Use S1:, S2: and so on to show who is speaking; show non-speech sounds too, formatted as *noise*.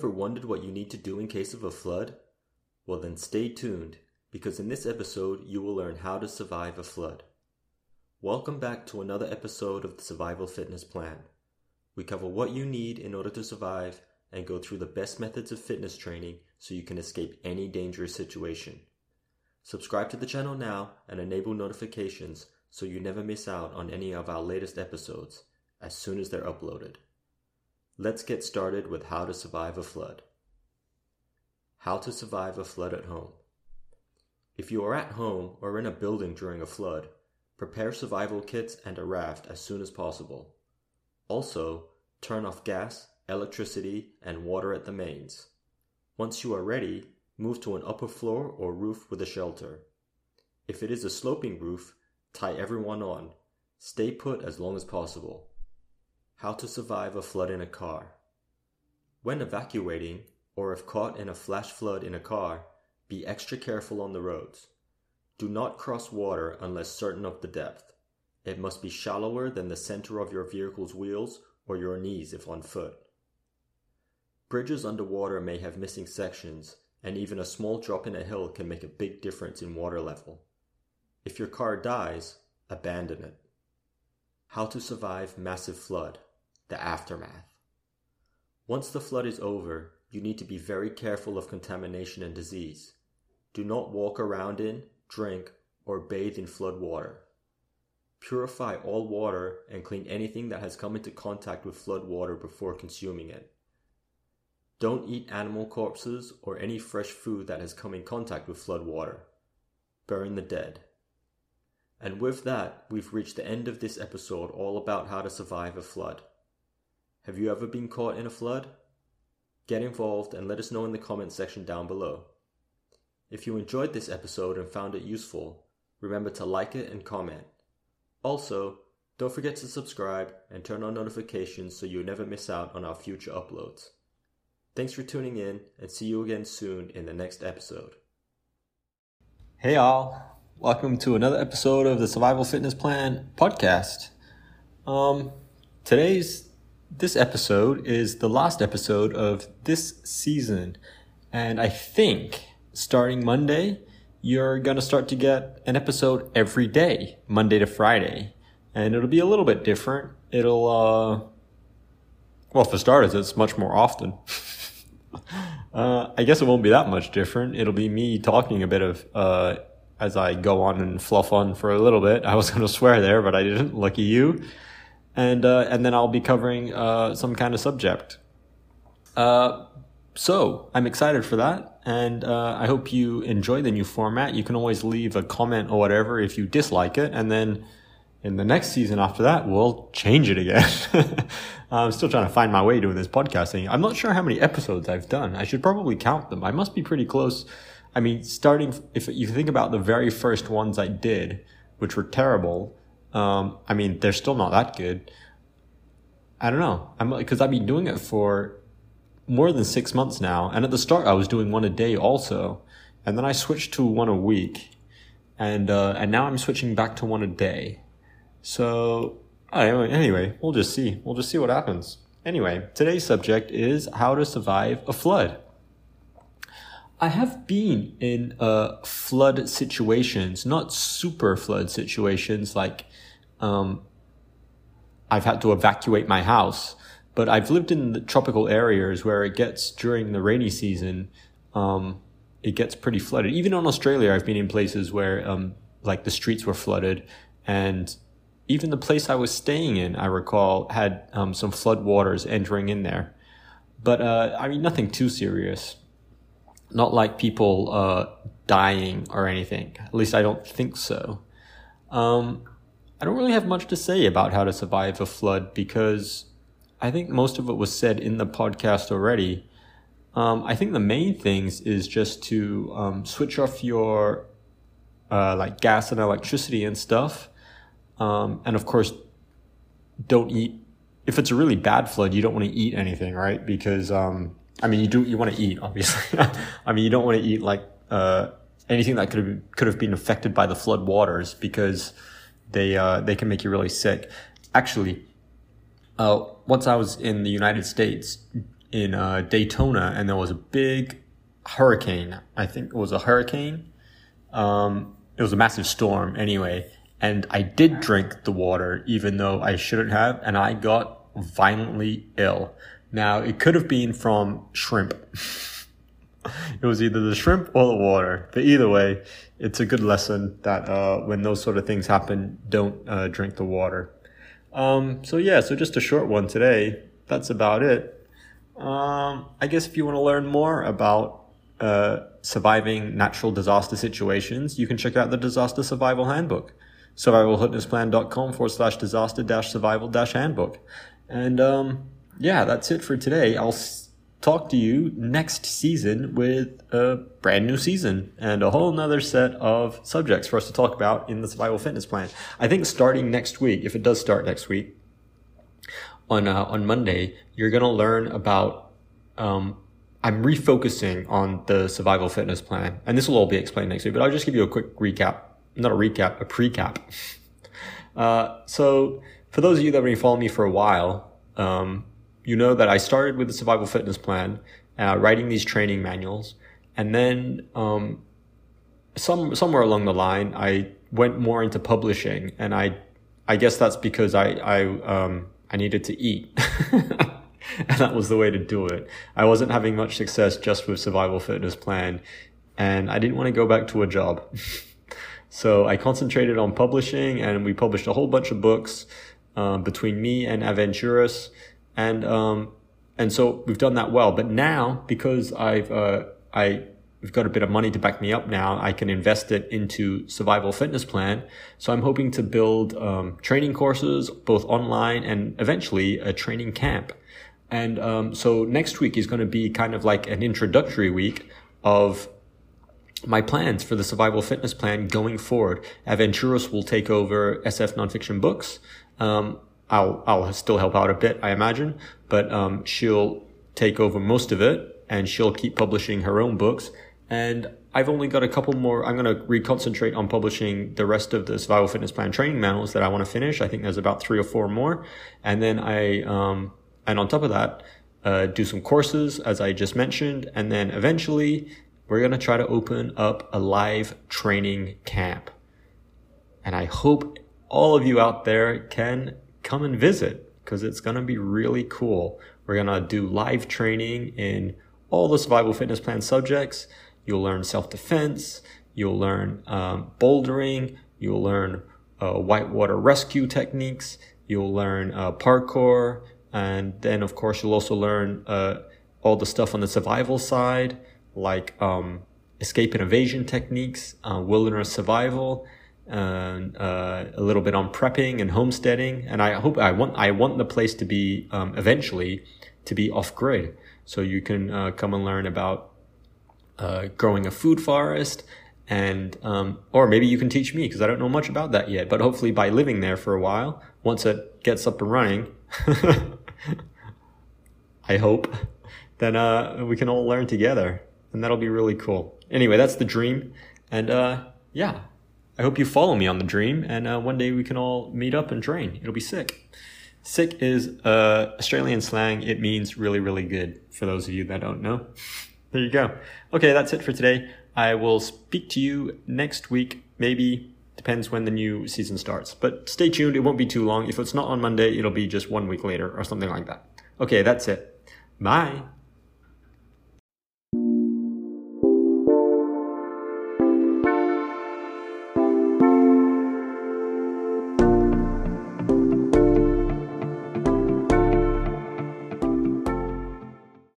S1: ever wondered what you need to do in case of a flood? Well, then stay tuned, because in this episode you will learn how to survive a flood. Welcome back to another episode of the Survival Fitness Plan. We cover what you need in order to survive and go through the best methods of fitness training so you can escape any dangerous situation. Subscribe to the channel now and enable notifications so you never miss out on any of our latest episodes as soon as they're uploaded. Let's get started with how to survive a flood. How to survive a flood at home. If you are at home or in a building during a flood, prepare survival kits and a raft as soon as possible. Also, turn off gas, electricity, and water at the mains. Once you are ready, move to an upper floor or roof with a shelter. If it is a sloping roof, tie everyone on. Stay put as long as possible. How to survive a flood in a car. When evacuating, or if caught in a flash flood in a car, be extra careful on the roads. Do not cross water unless certain of the depth. It must be shallower than the center of your vehicle's wheels or your knees if on foot. Bridges underwater may have missing sections, and even a small drop in a hill can make a big difference in water level. If your car dies, abandon it. How to survive massive flood the aftermath. Once the flood is over, you need to be very careful of contamination and disease. Do not walk around in, drink, or bathe in flood water. Purify all water and clean anything that has come into contact with flood water before consuming it. Don't eat animal corpses or any fresh food that has come in contact with flood water. Burn the dead. And with that, we've reached the end of this episode all about how to survive a flood. Have you ever been caught in a flood? Get involved and let us know in the comments section down below. If you enjoyed this episode and found it useful, remember to like it and comment. Also, don't forget to subscribe and turn on notifications so you never miss out on our future uploads. Thanks for tuning in and see you again soon in the next episode.
S2: Hey all, welcome to another episode of the Survival Fitness Plan podcast. Um, today's this episode is the last episode of this season. And I think starting Monday, you're going to start to get an episode every day, Monday to Friday. And it'll be a little bit different. It'll, uh, well, for starters, it's much more often. *laughs* uh, I guess it won't be that much different. It'll be me talking a bit of, uh, as I go on and fluff on for a little bit. I was going to swear there, but I didn't. Lucky you and uh, and then I'll be covering uh, some kind of subject. Uh, so I'm excited for that, and uh, I hope you enjoy the new format. You can always leave a comment or whatever if you dislike it, and then in the next season after that, we'll change it again. *laughs* I'm still trying to find my way doing this podcasting. I'm not sure how many episodes I've done. I should probably count them. I must be pretty close. I mean, starting if you think about the very first ones I did, which were terrible um, I mean, they're still not that good. I don't know. I'm because I've been doing it for more than six months now, and at the start I was doing one a day also, and then I switched to one a week, and uh, and now I'm switching back to one a day. So anyway, anyway, we'll just see. We'll just see what happens. Anyway, today's subject is how to survive a flood. I have been in uh, flood situations, not super flood situations like um, I've had to evacuate my house. But I've lived in the tropical areas where it gets during the rainy season, um, it gets pretty flooded. Even in Australia, I've been in places where um, like the streets were flooded, and even the place I was staying in, I recall, had um, some flood waters entering in there. But uh, I mean, nothing too serious. Not like people uh, dying or anything. At least I don't think so. Um, I don't really have much to say about how to survive a flood because I think most of it was said in the podcast already. Um, I think the main things is just to um, switch off your uh, like gas and electricity and stuff, um, and of course, don't eat. If it's a really bad flood, you don't want to eat anything, right? Because um, I mean, you do you want to eat, obviously. *laughs* I mean, you don't want to eat like uh, anything that could have could have been affected by the flood waters because they uh, they can make you really sick. Actually, uh, once I was in the United States, in uh, Daytona, and there was a big hurricane. I think it was a hurricane. Um, it was a massive storm anyway, and I did drink the water even though I shouldn't have, and I got violently ill. Now it could have been from shrimp. *laughs* it was either the shrimp or the water, but either way, it's a good lesson that uh, when those sort of things happen, don't uh, drink the water. Um, so yeah, so just a short one today. That's about it. Um, I guess if you want to learn more about uh, surviving natural disaster situations, you can check out the Disaster Survival Handbook. Survivalfitnessplan.com forward slash disaster dash survival dash handbook. And um, yeah, that's it for today. I'll talk to you next season with a brand new season and a whole nother set of subjects for us to talk about in the survival fitness plan. I think starting next week, if it does start next week, on uh, on Monday, you're gonna learn about. Um, I'm refocusing on the survival fitness plan, and this will all be explained next week. But I'll just give you a quick recap, not a recap, a precap. *laughs* Uh, so, for those of you that have been following me for a while, um, you know that I started with the survival fitness plan, uh, writing these training manuals, and then um, some somewhere along the line, I went more into publishing, and I I guess that's because I I um, I needed to eat. *laughs* and that was the way to do it. I wasn't having much success just with survival fitness plan and I didn't want to go back to a job. *laughs* so I concentrated on publishing and we published a whole bunch of books uh, between me and Aventuras and um, and so we've done that well. But now because I've uh, I we've got a bit of money to back me up now. I can invest it into survival fitness plan. So I'm hoping to build um, training courses, both online and eventually a training camp. And um, so next week is going to be kind of like an introductory week of my plans for the survival fitness plan going forward. Aventuras will take over SF nonfiction books. Um, I'll I'll still help out a bit, I imagine, but um, she'll take over most of it, and she'll keep publishing her own books and I've only got a couple more. I'm going to reconcentrate on publishing the rest of the survival fitness plan training manuals that I want to finish. I think there's about three or four more. And then I, um, and on top of that, uh, do some courses as I just mentioned. And then eventually we're going to try to open up a live training camp. And I hope all of you out there can come and visit because it's going to be really cool. We're going to do live training in all the survival fitness plan subjects. You'll learn self-defense. You'll learn um, bouldering. You'll learn uh, whitewater rescue techniques. You'll learn uh, parkour. And then, of course, you'll also learn uh, all the stuff on the survival side, like um, escape and evasion techniques, uh, wilderness survival, and uh, a little bit on prepping and homesteading. And I hope I want I want the place to be um, eventually to be off grid, so you can uh, come and learn about uh, growing a food forest and um, or maybe you can teach me because I don't know much about that yet. But hopefully, by living there for a while, once it gets up and running, *laughs* I hope, then uh, we can all learn together, and that'll be really cool. Anyway, that's the dream, and uh, yeah, I hope you follow me on the dream, and uh, one day we can all meet up and train. It'll be sick. Sick is uh, Australian slang. It means really, really good. For those of you that don't know. There you go. Okay, that's it for today. I will speak to you next week. Maybe depends when the new season starts. But stay tuned. It won't be too long. If it's not on Monday, it'll be just one week later or something like that. Okay, that's it. Bye.